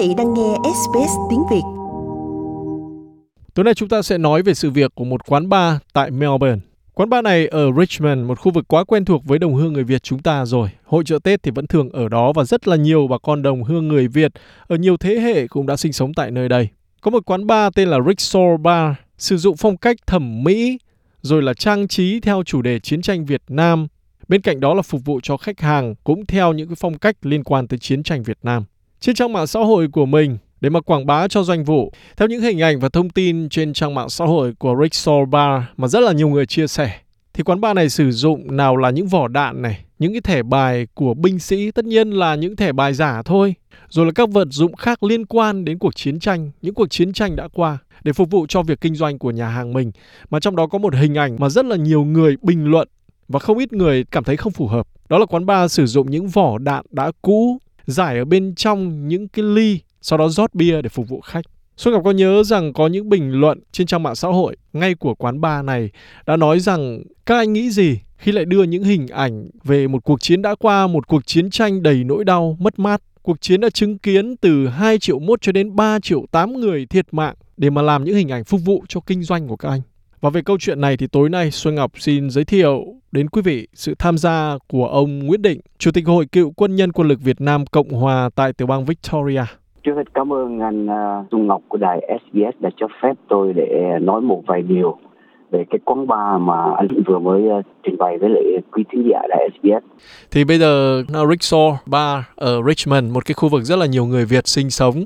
vị đang nghe SBS tiếng Việt. Tối nay chúng ta sẽ nói về sự việc của một quán bar tại Melbourne. Quán bar này ở Richmond, một khu vực quá quen thuộc với đồng hương người Việt chúng ta rồi. Hội chợ Tết thì vẫn thường ở đó và rất là nhiều bà con đồng hương người Việt ở nhiều thế hệ cũng đã sinh sống tại nơi đây. Có một quán bar tên là Rickshaw Bar, sử dụng phong cách thẩm mỹ, rồi là trang trí theo chủ đề chiến tranh Việt Nam. Bên cạnh đó là phục vụ cho khách hàng cũng theo những cái phong cách liên quan tới chiến tranh Việt Nam. Trên trang mạng xã hội của mình, để mà quảng bá cho doanh vụ. Theo những hình ảnh và thông tin trên trang mạng xã hội của Rickshaw Bar mà rất là nhiều người chia sẻ, thì quán bar này sử dụng nào là những vỏ đạn này, những cái thẻ bài của binh sĩ, tất nhiên là những thẻ bài giả thôi, rồi là các vật dụng khác liên quan đến cuộc chiến tranh, những cuộc chiến tranh đã qua để phục vụ cho việc kinh doanh của nhà hàng mình. Mà trong đó có một hình ảnh mà rất là nhiều người bình luận và không ít người cảm thấy không phù hợp. Đó là quán bar sử dụng những vỏ đạn đã cũ, giải ở bên trong những cái ly sau đó rót bia để phục vụ khách. Xuân Ngọc có nhớ rằng có những bình luận trên trang mạng xã hội ngay của quán bar này đã nói rằng các anh nghĩ gì khi lại đưa những hình ảnh về một cuộc chiến đã qua, một cuộc chiến tranh đầy nỗi đau, mất mát. Cuộc chiến đã chứng kiến từ 2 triệu mốt cho đến 3 triệu 8 người thiệt mạng để mà làm những hình ảnh phục vụ cho kinh doanh của các anh. Và về câu chuyện này thì tối nay Xuân Ngọc xin giới thiệu đến quý vị sự tham gia của ông Nguyễn Định, Chủ tịch Hội Cựu Quân nhân Quân lực Việt Nam Cộng Hòa tại tiểu bang Victoria. Trước hết cảm ơn anh à, Xuân Ngọc của đài SBS đã cho phép tôi để nói một vài điều về cái quán bar mà anh vừa mới uh, trình bày với lại quý thính giả đài SBS. Thì bây giờ Rickshaw Bar ở Richmond, một cái khu vực rất là nhiều người Việt sinh sống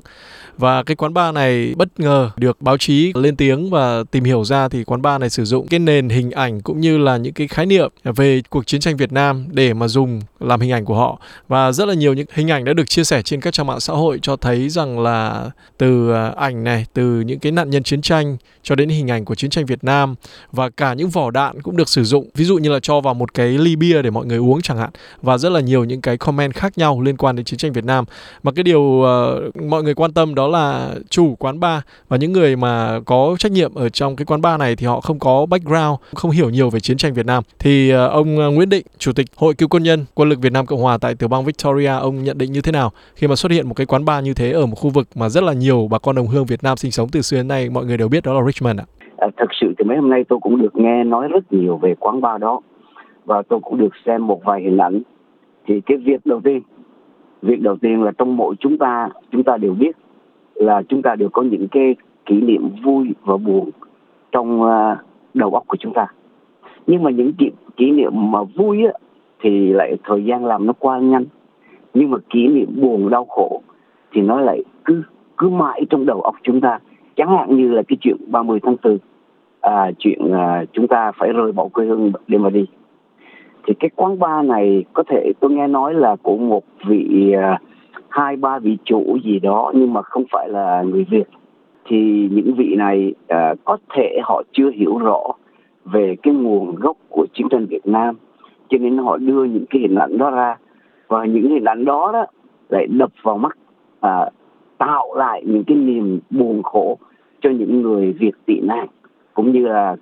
và cái quán bar này bất ngờ được báo chí lên tiếng và tìm hiểu ra thì quán bar này sử dụng cái nền hình ảnh cũng như là những cái khái niệm về cuộc chiến tranh Việt Nam để mà dùng làm hình ảnh của họ. Và rất là nhiều những hình ảnh đã được chia sẻ trên các trang mạng xã hội cho thấy rằng là từ à, ảnh này từ những cái nạn nhân chiến tranh cho đến hình ảnh của chiến tranh Việt Nam và cả những vỏ đạn cũng được sử dụng. Ví dụ như là cho vào một cái ly bia để mọi người uống chẳng hạn. Và rất là nhiều những cái comment khác nhau liên quan đến chiến tranh Việt Nam. Mà cái điều uh, mọi người quan tâm đó là chủ quán bar và những người mà có trách nhiệm ở trong cái quán bar này thì họ không có background, không hiểu nhiều về chiến tranh Việt Nam. Thì uh, ông ờ, Nguyễn Định, Chủ tịch Hội Cựu quân nhân Quân lực Việt Nam Cộng hòa tại tiểu bang Victoria, ông nhận định như thế nào? Khi mà xuất hiện một cái quán bar như thế ở một khu vực mà rất là nhiều bà con đồng hương Việt Nam sinh sống từ xưa đến nay, mọi người đều biết đó là Richmond ạ. À, thực sự thì mấy hôm nay tôi cũng được nghe nói rất nhiều về quán bar đó và tôi cũng được xem một vài hình ảnh. Thì cái việc đầu tiên việc đầu tiên là trong mỗi chúng ta chúng ta đều biết là chúng ta đều có những cái kỷ niệm vui và buồn trong à, đầu óc của chúng ta. Nhưng mà những kỷ, kỷ niệm mà vui á, thì lại thời gian làm nó qua nhanh. Nhưng mà kỷ niệm buồn đau khổ thì nó lại cứ cứ mãi trong đầu óc chúng ta. Chẳng hạn như là cái chuyện 30 tháng 4 à, chuyện à, chúng ta phải rời bỏ quê hương để mà đi. Thì cái quán bar này có thể tôi nghe nói là của một vị à, hai ba vị chủ gì đó nhưng mà không phải là người Việt. Thì những vị này à, có thể họ chưa hiểu rõ về cái nguồn gốc của chiến tranh Việt Nam cho nên họ đưa những cái hình ảnh đó ra. Và những hình ảnh đó đó lại đập vào mắt à, tạo lại những cái niềm buồn khổ cho những người Việt tị nạn. Cũng như là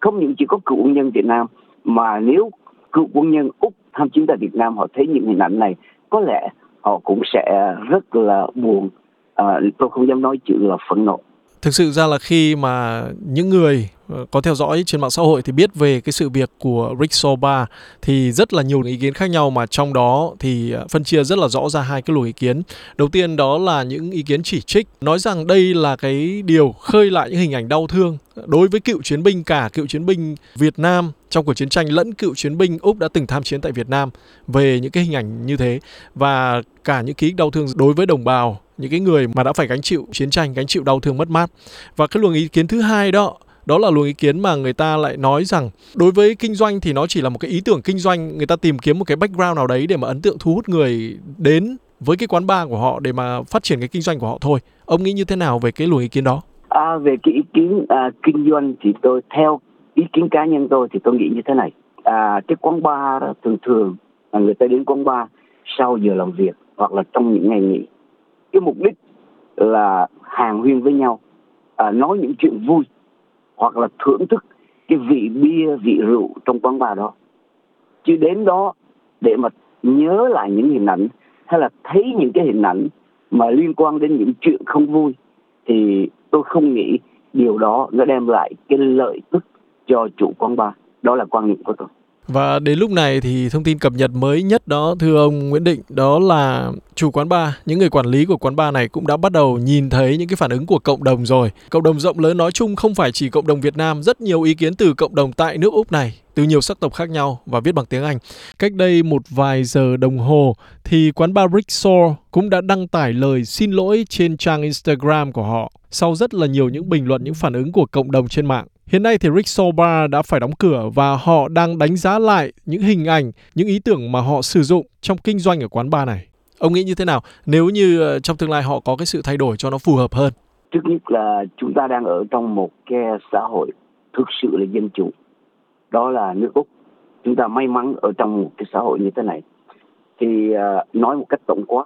không những chỉ có cựu quân nhân Việt Nam mà nếu cựu quân nhân Úc tham chiến tại Việt Nam họ thấy những hình ảnh này có lẽ họ cũng sẽ rất là buồn. À, tôi không dám nói chữ là phẫn nộ. Thực sự ra là khi mà những người Ờ, có theo dõi trên mạng xã hội thì biết về cái sự việc của Rick Soba thì rất là nhiều ý kiến khác nhau mà trong đó thì ờ, phân chia rất là rõ ra hai cái luồng ý kiến. Đầu tiên đó là những ý kiến chỉ trích, nói rằng đây là cái điều khơi lại những hình ảnh đau thương đối với cựu chiến binh cả cựu chiến binh Việt Nam trong cuộc chiến tranh lẫn cựu chiến binh Úc đã từng tham chiến tại Việt Nam về những cái hình ảnh như thế và cả những ký đau thương đối với đồng bào, những cái người mà đã phải gánh chịu chiến tranh, gánh chịu đau thương mất mát và cái luồng ý kiến thứ hai đó đó là luồng ý kiến mà người ta lại nói rằng đối với kinh doanh thì nó chỉ là một cái ý tưởng kinh doanh người ta tìm kiếm một cái background nào đấy để mà ấn tượng thu hút người đến với cái quán bar của họ để mà phát triển cái kinh doanh của họ thôi. Ông nghĩ như thế nào về cái luồng ý kiến đó? À, về cái ý kiến à, kinh doanh thì tôi theo ý kiến cá nhân tôi thì tôi nghĩ như thế này. À, cái quán bar đó, thường thường là người ta đến quán bar sau giờ làm việc hoặc là trong những ngày nghỉ. Cái mục đích là hàng huyên với nhau à, nói những chuyện vui hoặc là thưởng thức cái vị bia, vị rượu trong quán bar đó. Chứ đến đó, để mà nhớ lại những hình ảnh hay là thấy những cái hình ảnh mà liên quan đến những chuyện không vui, thì tôi không nghĩ điều đó nó đem lại cái lợi tức cho chủ quán bar. Đó là quan niệm của tôi và đến lúc này thì thông tin cập nhật mới nhất đó thưa ông Nguyễn Định đó là chủ quán bar, những người quản lý của quán bar này cũng đã bắt đầu nhìn thấy những cái phản ứng của cộng đồng rồi. Cộng đồng rộng lớn nói chung không phải chỉ cộng đồng Việt Nam, rất nhiều ý kiến từ cộng đồng tại nước Úc này từ nhiều sắc tộc khác nhau và viết bằng tiếng Anh. Cách đây một vài giờ đồng hồ thì quán bar Rickshaw cũng đã đăng tải lời xin lỗi trên trang Instagram của họ sau rất là nhiều những bình luận những phản ứng của cộng đồng trên mạng. Hiện nay thì Rickshaw Bar đã phải đóng cửa và họ đang đánh giá lại những hình ảnh, những ý tưởng mà họ sử dụng trong kinh doanh ở quán bar này. Ông nghĩ như thế nào nếu như ờ, trong tương lai họ có cái sự thay đổi cho nó phù hợp hơn? Trước nhất là chúng ta đang ở trong một cái xã hội thực sự là dân chủ. Đó là nước Úc. Chúng ta may mắn ở trong một cái xã hội như thế này. Thì ờ, nói một cách tổng quát,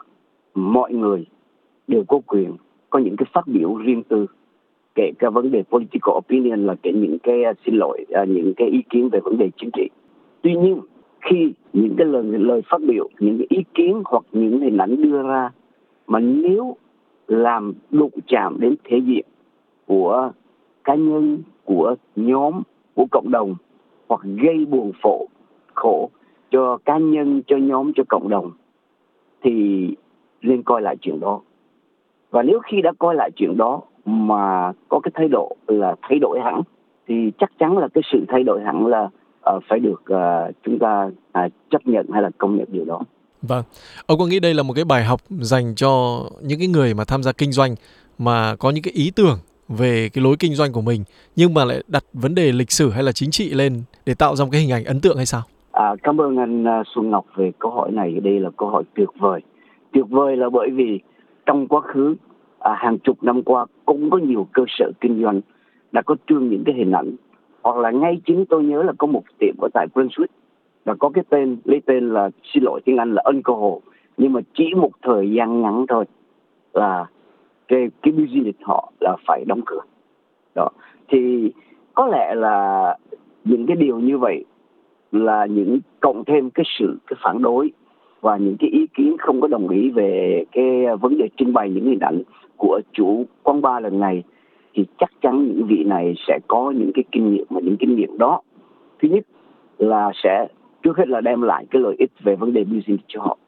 mọi người đều có quyền có những cái phát biểu riêng tư kể cả vấn đề political opinion là kể những cái à, xin lỗi à, những cái ý kiến về vấn đề chính trị. Tuy nhiên, khi những cái lời lời phát biểu, những cái ý kiến hoặc những hình ảnh đưa ra mà nếu làm đụng chạm đến thể diện của cá nhân, của nhóm, của cộng đồng hoặc gây buồn phổ, khổ cho cá nhân, cho nhóm, cho cộng đồng thì nên coi lại chuyện đó. Và nếu khi đã coi lại chuyện đó mà có cái thái độ là thay đổi hẳn thì chắc chắn là cái sự thay đổi hẳn là uh, phải được uh, chúng ta uh, chấp nhận hay là công nhận điều đó. Vâng, ông có nghĩ đây là một cái bài học dành cho những cái người mà tham gia kinh doanh mà có những cái ý tưởng về cái lối kinh doanh của mình nhưng mà lại đặt vấn đề lịch sử hay là chính trị lên để tạo ra một cái hình ảnh ấn tượng hay sao? À, cảm ơn anh Xuân Ngọc về câu hỏi này. Đây là câu hỏi tuyệt vời. Tuyệt vời là bởi vì trong quá khứ à, hàng chục năm qua cũng có nhiều cơ sở kinh doanh đã có trương những cái hình ảnh. Hoặc là ngay chính tôi nhớ là có một tiệm ở tại Brunswick và có cái tên lấy tên là xin lỗi tiếng Anh là alcohol nhưng mà chỉ một thời gian ngắn thôi là cái cái business họ là phải đóng cửa. Đó. Thì có lẽ là những cái điều như vậy là những cộng thêm cái sự cái phản đối và những cái ý kiến không có đồng ý về cái vấn đề trưng bày những hình ảnh của chủ quán bar lần này thì chắc chắn những vị này sẽ có những cái kinh nghiệm và những kinh nghiệm đó. Thứ nhất là sẽ trước hết là đem lại cái lợi ích về vấn đề business cho họ.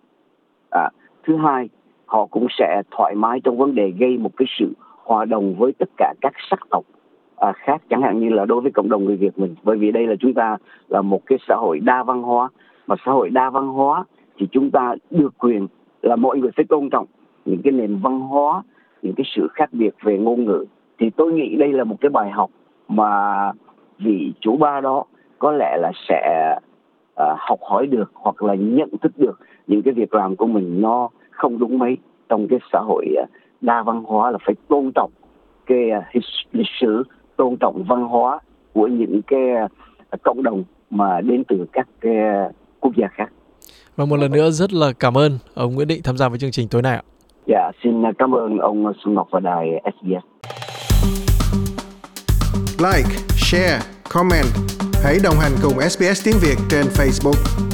À, thứ hai họ cũng sẽ thoải mái trong vấn đề gây một cái sự hòa đồng với tất cả các sắc tộc à, khác chẳng hạn như là đối với cộng đồng người Việt mình. Bởi vì đây là chúng ta là một cái xã hội đa văn hóa mà xã hội đa văn hóa thì chúng ta được quyền là mọi người phải tôn trọng những cái nền văn hóa những cái sự khác biệt về ngôn ngữ thì tôi nghĩ đây là một cái bài học mà vị chủ ba đó có lẽ là sẽ uh, học hỏi được hoặc là nhận thức được những cái việc làm của mình nó không đúng mấy trong cái xã hội uh, đa văn hóa là phải tôn trọng cái uh, lịch sử tôn trọng văn hóa của những cái uh, cộng đồng mà đến từ các cái uh, quốc gia khác. Và một lần nữa rất là cảm ơn ông Nguyễn Định tham gia với chương trình tối nay ạ. Dạ, xin cảm ơn ông Xuân Ngọc và đài SBS. Like, share, comment. Hãy đồng hành cùng SBS tiếng Việt trên Facebook.